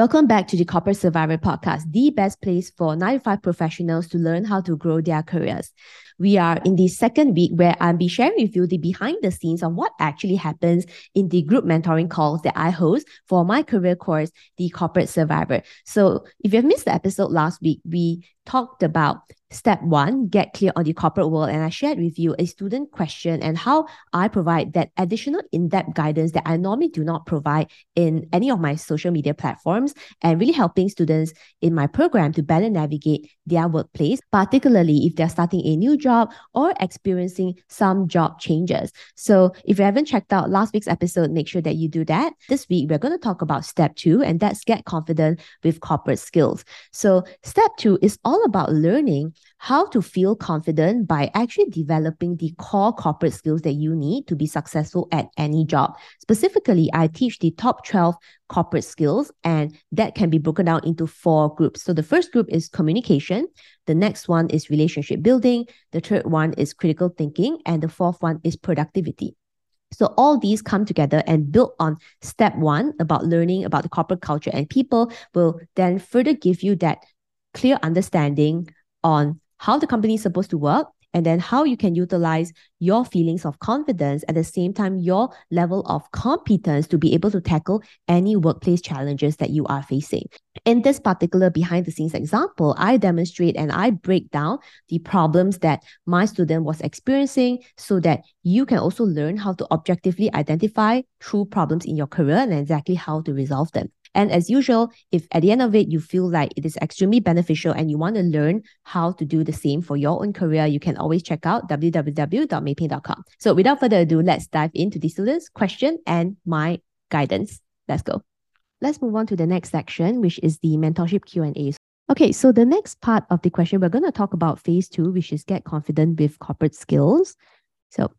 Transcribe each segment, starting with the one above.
Welcome back to the Corporate Survivor podcast, the best place for 95 professionals to learn how to grow their careers. We are in the second week where I'll be sharing with you the behind the scenes of what actually happens in the group mentoring calls that I host for my career course, The Corporate Survivor. So if you've missed the episode last week, we talked about Step one, get clear on the corporate world. And I shared with you a student question and how I provide that additional in depth guidance that I normally do not provide in any of my social media platforms and really helping students in my program to better navigate their workplace, particularly if they're starting a new job or experiencing some job changes. So if you haven't checked out last week's episode, make sure that you do that. This week, we're going to talk about step two, and that's get confident with corporate skills. So step two is all about learning how to feel confident by actually developing the core corporate skills that you need to be successful at any job. Specifically, I teach the top 12 corporate skills, and that can be broken down into four groups. So the first group is communication, the next one is relationship building, the third one is critical thinking, and the fourth one is productivity. So all these come together and build on step one about learning about the corporate culture and people will then further give you that clear understanding on how the company is supposed to work and then how you can utilize your feelings of confidence at the same time your level of competence to be able to tackle any workplace challenges that you are facing. In this particular behind the scenes example i demonstrate and i break down the problems that my student was experiencing so that you can also learn how to objectively identify true problems in your career and exactly how to resolve them and as usual, if at the end of it you feel like it is extremely beneficial and you want to learn how to do the same for your own career, you can always check out www.meiphing.com. So without further ado, let's dive into the students' question and my guidance. Let's go. Let's move on to the next section, which is the mentorship Q&A. Okay, so the next part of the question, we're going to talk about phase two, which is get confident with corporate skills. So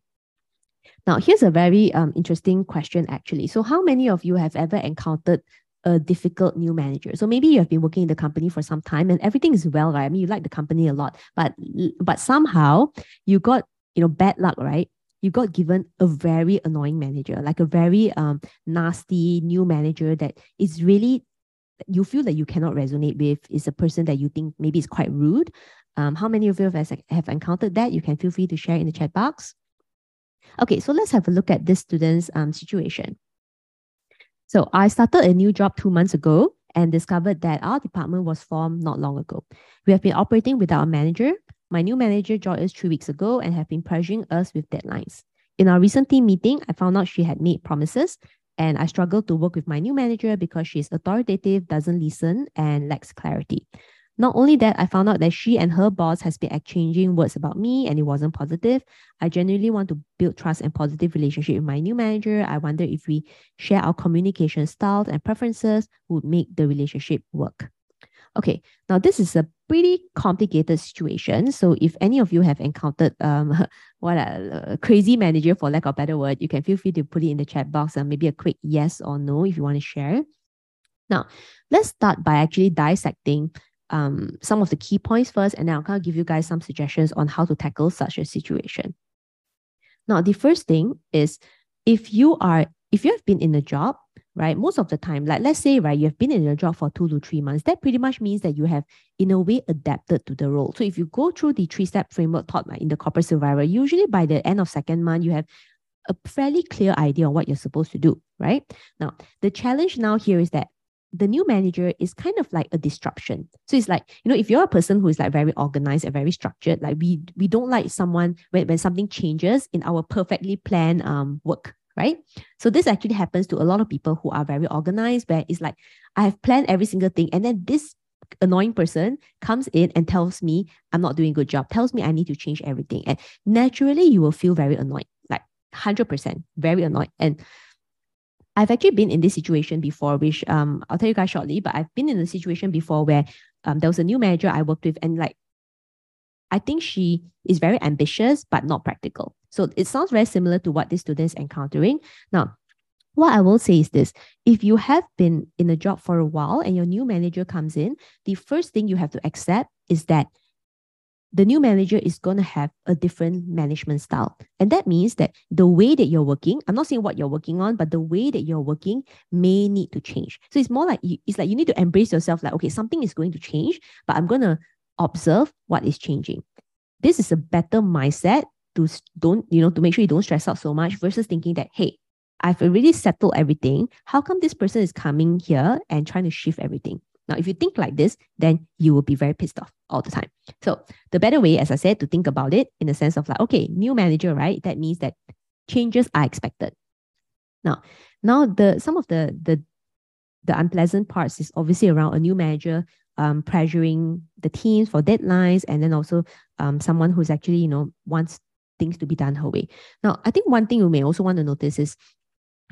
now here's a very um, interesting question actually. So how many of you have ever encountered a difficult new manager. So maybe you have been working in the company for some time and everything is well, right? I mean, you like the company a lot, but but somehow you got you know bad luck, right? You got given a very annoying manager, like a very um nasty new manager that is really you feel that you cannot resonate with. Is a person that you think maybe is quite rude. Um, how many of you have, have encountered that? You can feel free to share in the chat box. Okay, so let's have a look at this student's um, situation. So I started a new job two months ago and discovered that our department was formed not long ago. We have been operating without a manager. My new manager joined us three weeks ago and have been pressuring us with deadlines. In our recent team meeting, I found out she had made promises and I struggled to work with my new manager because she's authoritative, doesn't listen, and lacks clarity. Not only that, I found out that she and her boss has been exchanging words about me and it wasn't positive. I genuinely want to build trust and positive relationship with my new manager. I wonder if we share our communication styles and preferences would make the relationship work. Okay, now this is a pretty complicated situation. So if any of you have encountered um what a, a, crazy manager for lack of a better word, you can feel free to put it in the chat box and maybe a quick yes or no if you want to share. Now, let's start by actually dissecting um, some of the key points first, and then I'll kind of give you guys some suggestions on how to tackle such a situation. Now, the first thing is if you are, if you have been in a job, right, most of the time, like let's say, right, you have been in a job for two to three months, that pretty much means that you have, in a way, adapted to the role. So if you go through the three step framework taught in the corporate survivor, usually by the end of second month, you have a fairly clear idea on what you're supposed to do, right? Now, the challenge now here is that the new manager is kind of like a disruption. So it's like, you know, if you're a person who is like very organized and very structured, like we we don't like someone when, when something changes in our perfectly planned um work, right? So this actually happens to a lot of people who are very organized, where it's like, I have planned every single thing, and then this annoying person comes in and tells me I'm not doing a good job, tells me I need to change everything. And naturally you will feel very annoyed, like 100% very annoyed. And I've actually been in this situation before, which um I'll tell you guys shortly, but I've been in a situation before where um there was a new manager I worked with and like I think she is very ambitious but not practical. So it sounds very similar to what this student is encountering. Now, what I will say is this if you have been in a job for a while and your new manager comes in, the first thing you have to accept is that the new manager is going to have a different management style. And that means that the way that you're working, I'm not saying what you're working on, but the way that you're working may need to change. So it's more like you, it's like you need to embrace yourself like, okay, something is going to change, but I'm going to observe what is changing. This is a better mindset to don't, you know, to make sure you don't stress out so much versus thinking that, hey, I've already settled everything. How come this person is coming here and trying to shift everything? Now, if you think like this, then you will be very pissed off all the time. So the better way, as I said, to think about it in the sense of like, okay, new manager, right? That means that changes are expected. Now, now the some of the the the unpleasant parts is obviously around a new manager um, pressuring the teams for deadlines, and then also um, someone who's actually you know wants things to be done her way. Now, I think one thing you may also want to notice is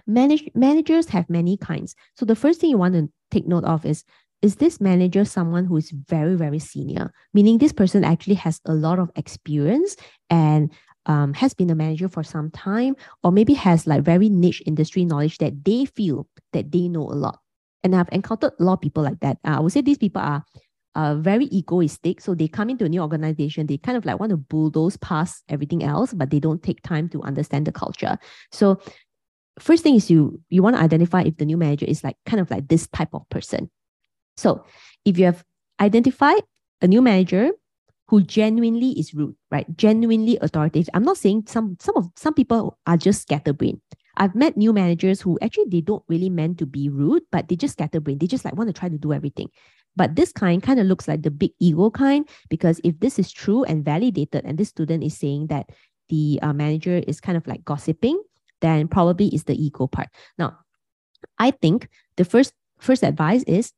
manage managers have many kinds. So the first thing you want to take note of is is this manager someone who is very, very senior? Meaning this person actually has a lot of experience and um, has been a manager for some time, or maybe has like very niche industry knowledge that they feel that they know a lot. And I've encountered a lot of people like that. Uh, I would say these people are uh, very egoistic. So they come into a new organization, they kind of like want to bulldoze past everything else, but they don't take time to understand the culture. So first thing is you you want to identify if the new manager is like kind of like this type of person so if you have identified a new manager who genuinely is rude, right? Genuinely authoritative. I'm not saying some some of some people are just scatterbrained. I've met new managers who actually they don't really meant to be rude, but they just scatterbrain. They just like want to try to do everything. But this kind kind of looks like the big ego kind because if this is true and validated, and this student is saying that the uh, manager is kind of like gossiping, then probably is the ego part. Now, I think the first first advice is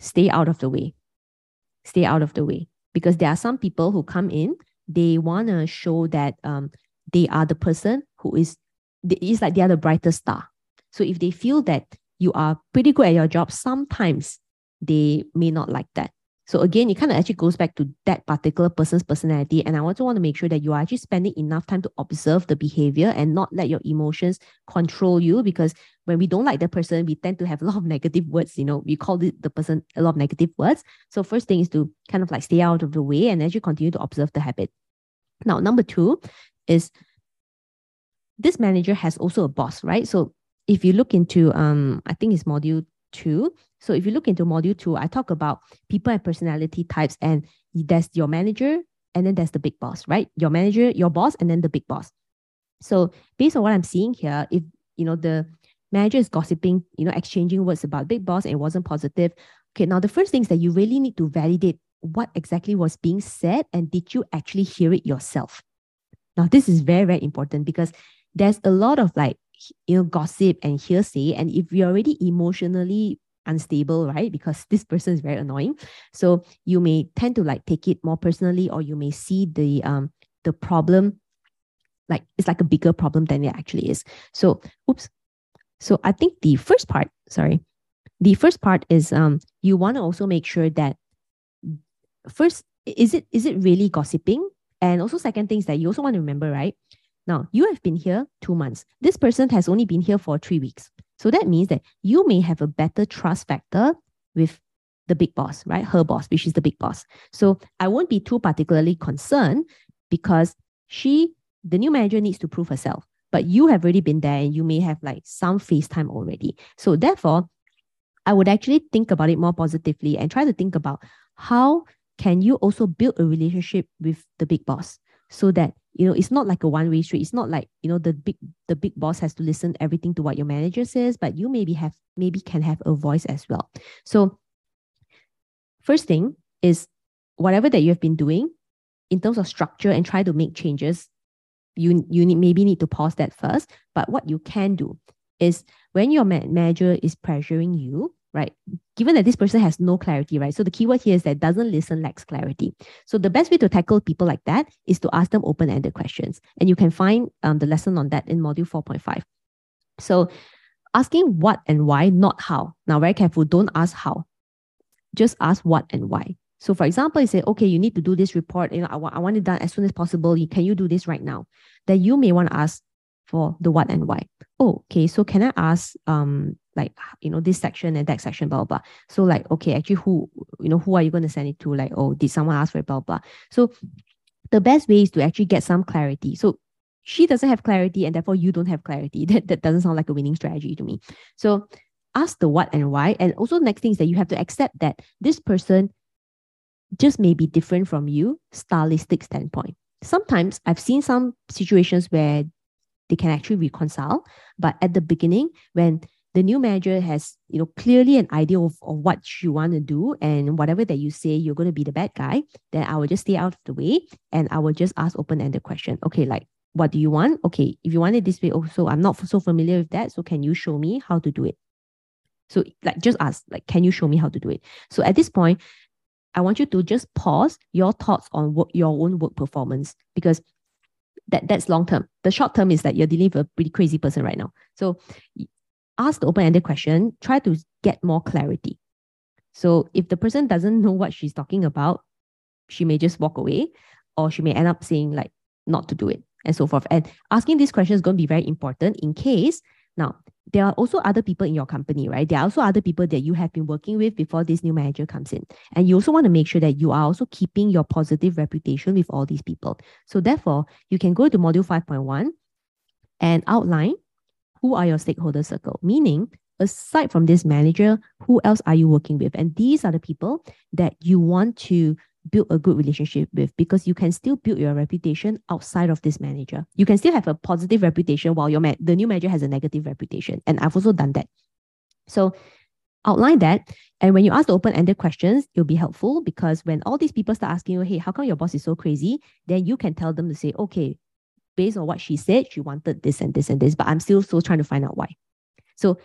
stay out of the way. Stay out of the way. Because there are some people who come in, they want to show that um, they are the person who is, it's like they are the brightest star. So if they feel that you are pretty good at your job, sometimes they may not like that. So again, it kind of actually goes back to that particular person's personality. And I also want to make sure that you are actually spending enough time to observe the behavior and not let your emotions control you. Because when we don't like the person, we tend to have a lot of negative words. You know, we call it the person a lot of negative words. So first thing is to kind of like stay out of the way and actually continue to observe the habit. Now, number two is this manager has also a boss, right? So if you look into um, I think it's module two. So if you look into module two, I talk about people and personality types, and there's your manager, and then there's the big boss, right? Your manager, your boss, and then the big boss. So based on what I'm seeing here, if you know the manager is gossiping, you know, exchanging words about big boss and it wasn't positive. Okay, now the first thing is that you really need to validate what exactly was being said and did you actually hear it yourself? Now, this is very, very important because there's a lot of like you know gossip and hearsay and if you're already emotionally unstable right? Because this person is very annoying. So you may tend to like take it more personally or you may see the um the problem like it's like a bigger problem than it actually is. So oops. So i think the first part sorry. The first part is um you want to also make sure that first is it is it really gossiping? And also second thing is that you also want to remember right? Now, you have been here two months. This person has only been here for three weeks. So that means that you may have a better trust factor with the big boss, right? Her boss, which is the big boss. So I won't be too particularly concerned because she, the new manager, needs to prove herself. But you have already been there and you may have like some face time already. So therefore, I would actually think about it more positively and try to think about how can you also build a relationship with the big boss so that you know it's not like a one way street. It's not like you know the big the big boss has to listen everything to what your manager says but you maybe have maybe can have a voice as well. So first thing is whatever that you have been doing in terms of structure and try to make changes you you need, maybe need to pause that first. But what you can do is when your manager is pressuring you right? Given that this person has no clarity, right? So the keyword here is that doesn't listen lacks clarity. So the best way to tackle people like that is to ask them open-ended questions. And you can find um, the lesson on that in module 4.5. So asking what and why, not how. Now, very careful, don't ask how. Just ask what and why. So for example, you say, okay, you need to do this report. You know, I, want, I want it done as soon as possible. Can you do this right now? Then you may want to ask for the what and why. Oh, okay. So can I ask um like you know this section and that section blah blah, blah. so like okay actually who you know who are you going to send it to? Like oh did someone ask for it blah blah so the best way is to actually get some clarity. So she doesn't have clarity and therefore you don't have clarity. That, that doesn't sound like a winning strategy to me. So ask the what and why. And also the next thing is that you have to accept that this person just may be different from you stylistic standpoint. Sometimes i've seen some situations where they can actually reconcile. But at the beginning, when the new manager has you know clearly an idea of, of what you want to do and whatever that you say you're going to be the bad guy then i will just stay out of the way and i will just ask open-ended question okay like what do you want okay if you want it this way also i'm not so familiar with that so can you show me how to do it so like just ask like can you show me how to do it so at this point i want you to just pause your thoughts on work, your own work performance because that that's long term. The short term is that you're dealing with a pretty crazy person right now. So ask the open-ended question, try to get more clarity. So if the person doesn't know what she's talking about, she may just walk away or she may end up saying like not to do it and so forth. And asking these questions is going to be very important in case now there are also other people in your company, right? There are also other people that you have been working with before this new manager comes in. And you also want to make sure that you are also keeping your positive reputation with all these people. So therefore, you can go to module 5.1 and outline who are your stakeholder circle, meaning aside from this manager, who else are you working with? And these are the people that you want to build a good relationship with because you can still build your reputation outside of this manager. You can still have a positive reputation while your ma- the new manager has a negative reputation. And I've also done that. So outline that. And when you ask the open-ended questions, it'll be helpful because when all these people start asking you, hey, how come your boss is so crazy? Then you can tell them to say, okay, based on what she said, she wanted this and this and this, but I'm still still trying to find out why. So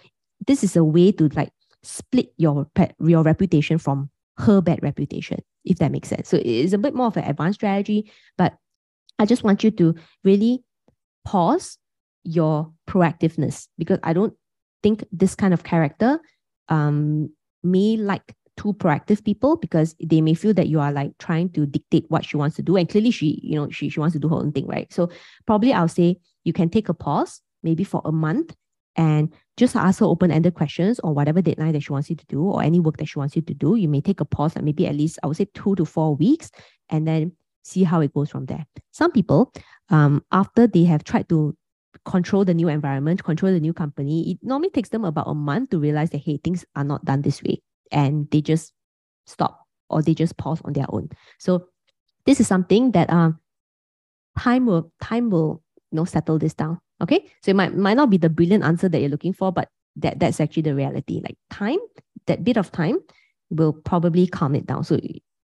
this is a way to like split your your reputation from her bad reputation, if that makes sense. So it's a bit more of an advanced strategy, but I just want you to really pause your proactiveness because I don't think this kind of character um, may like too proactive people because they may feel that you are like trying to dictate what she wants to do. And clearly she, you know, she, she wants to do her own thing, right? So probably I'll say you can take a pause maybe for a month and just ask her open-ended questions or whatever deadline that she wants you to do or any work that she wants you to do. You may take a pause, like maybe at least I would say two to four weeks, and then see how it goes from there. Some people, um, after they have tried to control the new environment, control the new company, it normally takes them about a month to realize that hey, things are not done this way, and they just stop or they just pause on their own. So this is something that um time will time will you know settle this down. Okay. So it might, might not be the brilliant answer that you're looking for, but that, that's actually the reality. Like time, that bit of time will probably calm it down. So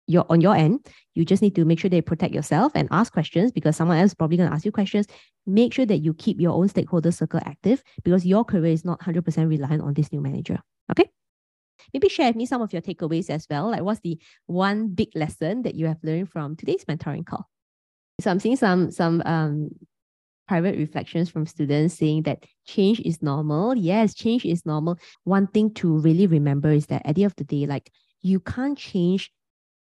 you're on your end, you just need to make sure you protect yourself and ask questions because someone else is probably going to ask you questions. Make sure that you keep your own stakeholder circle active because your career is not 100% reliant on this new manager. Okay. Maybe share with me some of your takeaways as well. Like, what's the one big lesson that you have learned from today's mentoring call? So I'm seeing some some um private reflections from students saying that change is normal. Yes, change is normal. One thing to really remember is that at the end of the day, like you can't change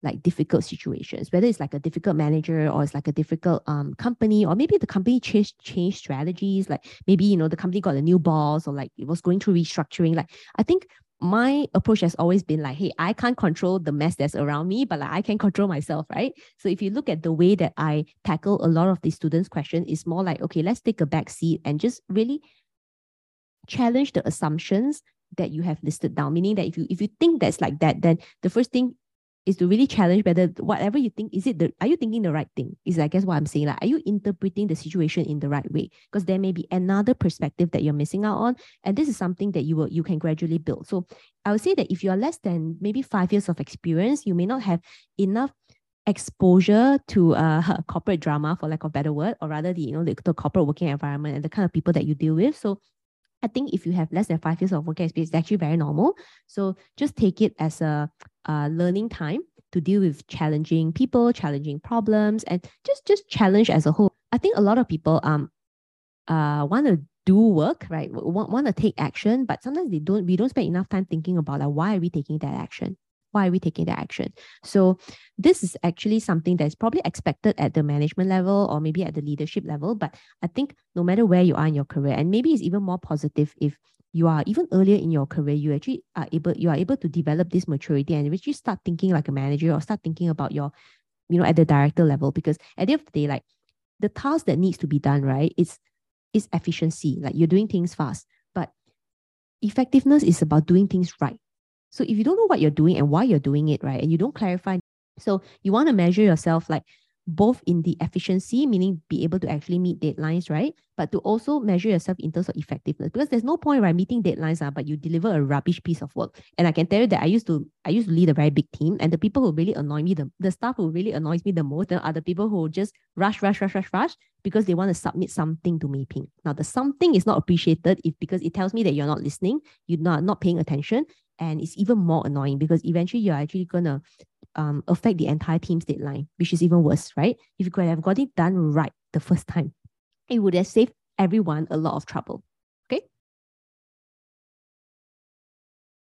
like difficult situations, whether it's like a difficult manager or it's like a difficult um company, or maybe the company changed change strategies, like maybe you know the company got a new boss or like it was going through restructuring. Like I think my approach has always been like, hey, I can't control the mess that's around me, but like I can control myself, right? So if you look at the way that I tackle a lot of the students' questions, it's more like, okay, let's take a back seat and just really challenge the assumptions that you have listed down. Meaning that if you if you think that's like that, then the first thing is to really challenge whether whatever you think is it the are you thinking the right thing? Is i guess what i'm saying like are you interpreting the situation in the right way? Because there may be another perspective that you're missing out on and this is something that you will you can gradually build. So i would say that if you're less than maybe five years of experience you may not have enough exposure to uh, corporate drama for lack of better word or rather the you know the, the corporate working environment and the kind of people that you deal with. So I think if you have less than five years of working experience, it's actually very normal. So just take it as a, a learning time to deal with challenging people, challenging problems, and just just challenge as a whole. I think a lot of people um uh want to do work, right? Want, want to take action, but sometimes they don't. We don't spend enough time thinking about like why are we taking that action. why are we taking that action? So this is actually something that's probably expected at the management level or maybe at the leadership level. But I think no matter where you are in your career, and maybe it's even more positive if you are even earlier in your career, you actually are able you are able to develop this maturity and actually start thinking like a manager or start thinking about your, you know, at the director level. Because at the end of the day, like the task that needs to be done, right? It's is efficiency. Like you're doing things fast. But effectiveness is about doing things right. So if you don't know what you're doing and why you're doing it, right, and you don't clarify, so you want to measure yourself like both in the efficiency, meaning be able to actually meet deadlines, right? But to also measure yourself in terms of effectiveness. Because there's no point, right, meeting deadlines, uh, but you deliver a rubbish piece of work. And I can tell you that I used to I used to lead a very big team, and the people who really annoy me, the, the staff who really annoys me the most are the people who just rush, rush, rush, rush, rush because they want to submit something to me. Mei Phing. Now, the something is not appreciated if because it tells me that you're not listening, you're not, not paying attention, and it's even more annoying because eventually you're actually gonna um, affect the entire team's deadline, which is even worse, right? If you could have got it done right the first time, it would have saved everyone a lot of trouble.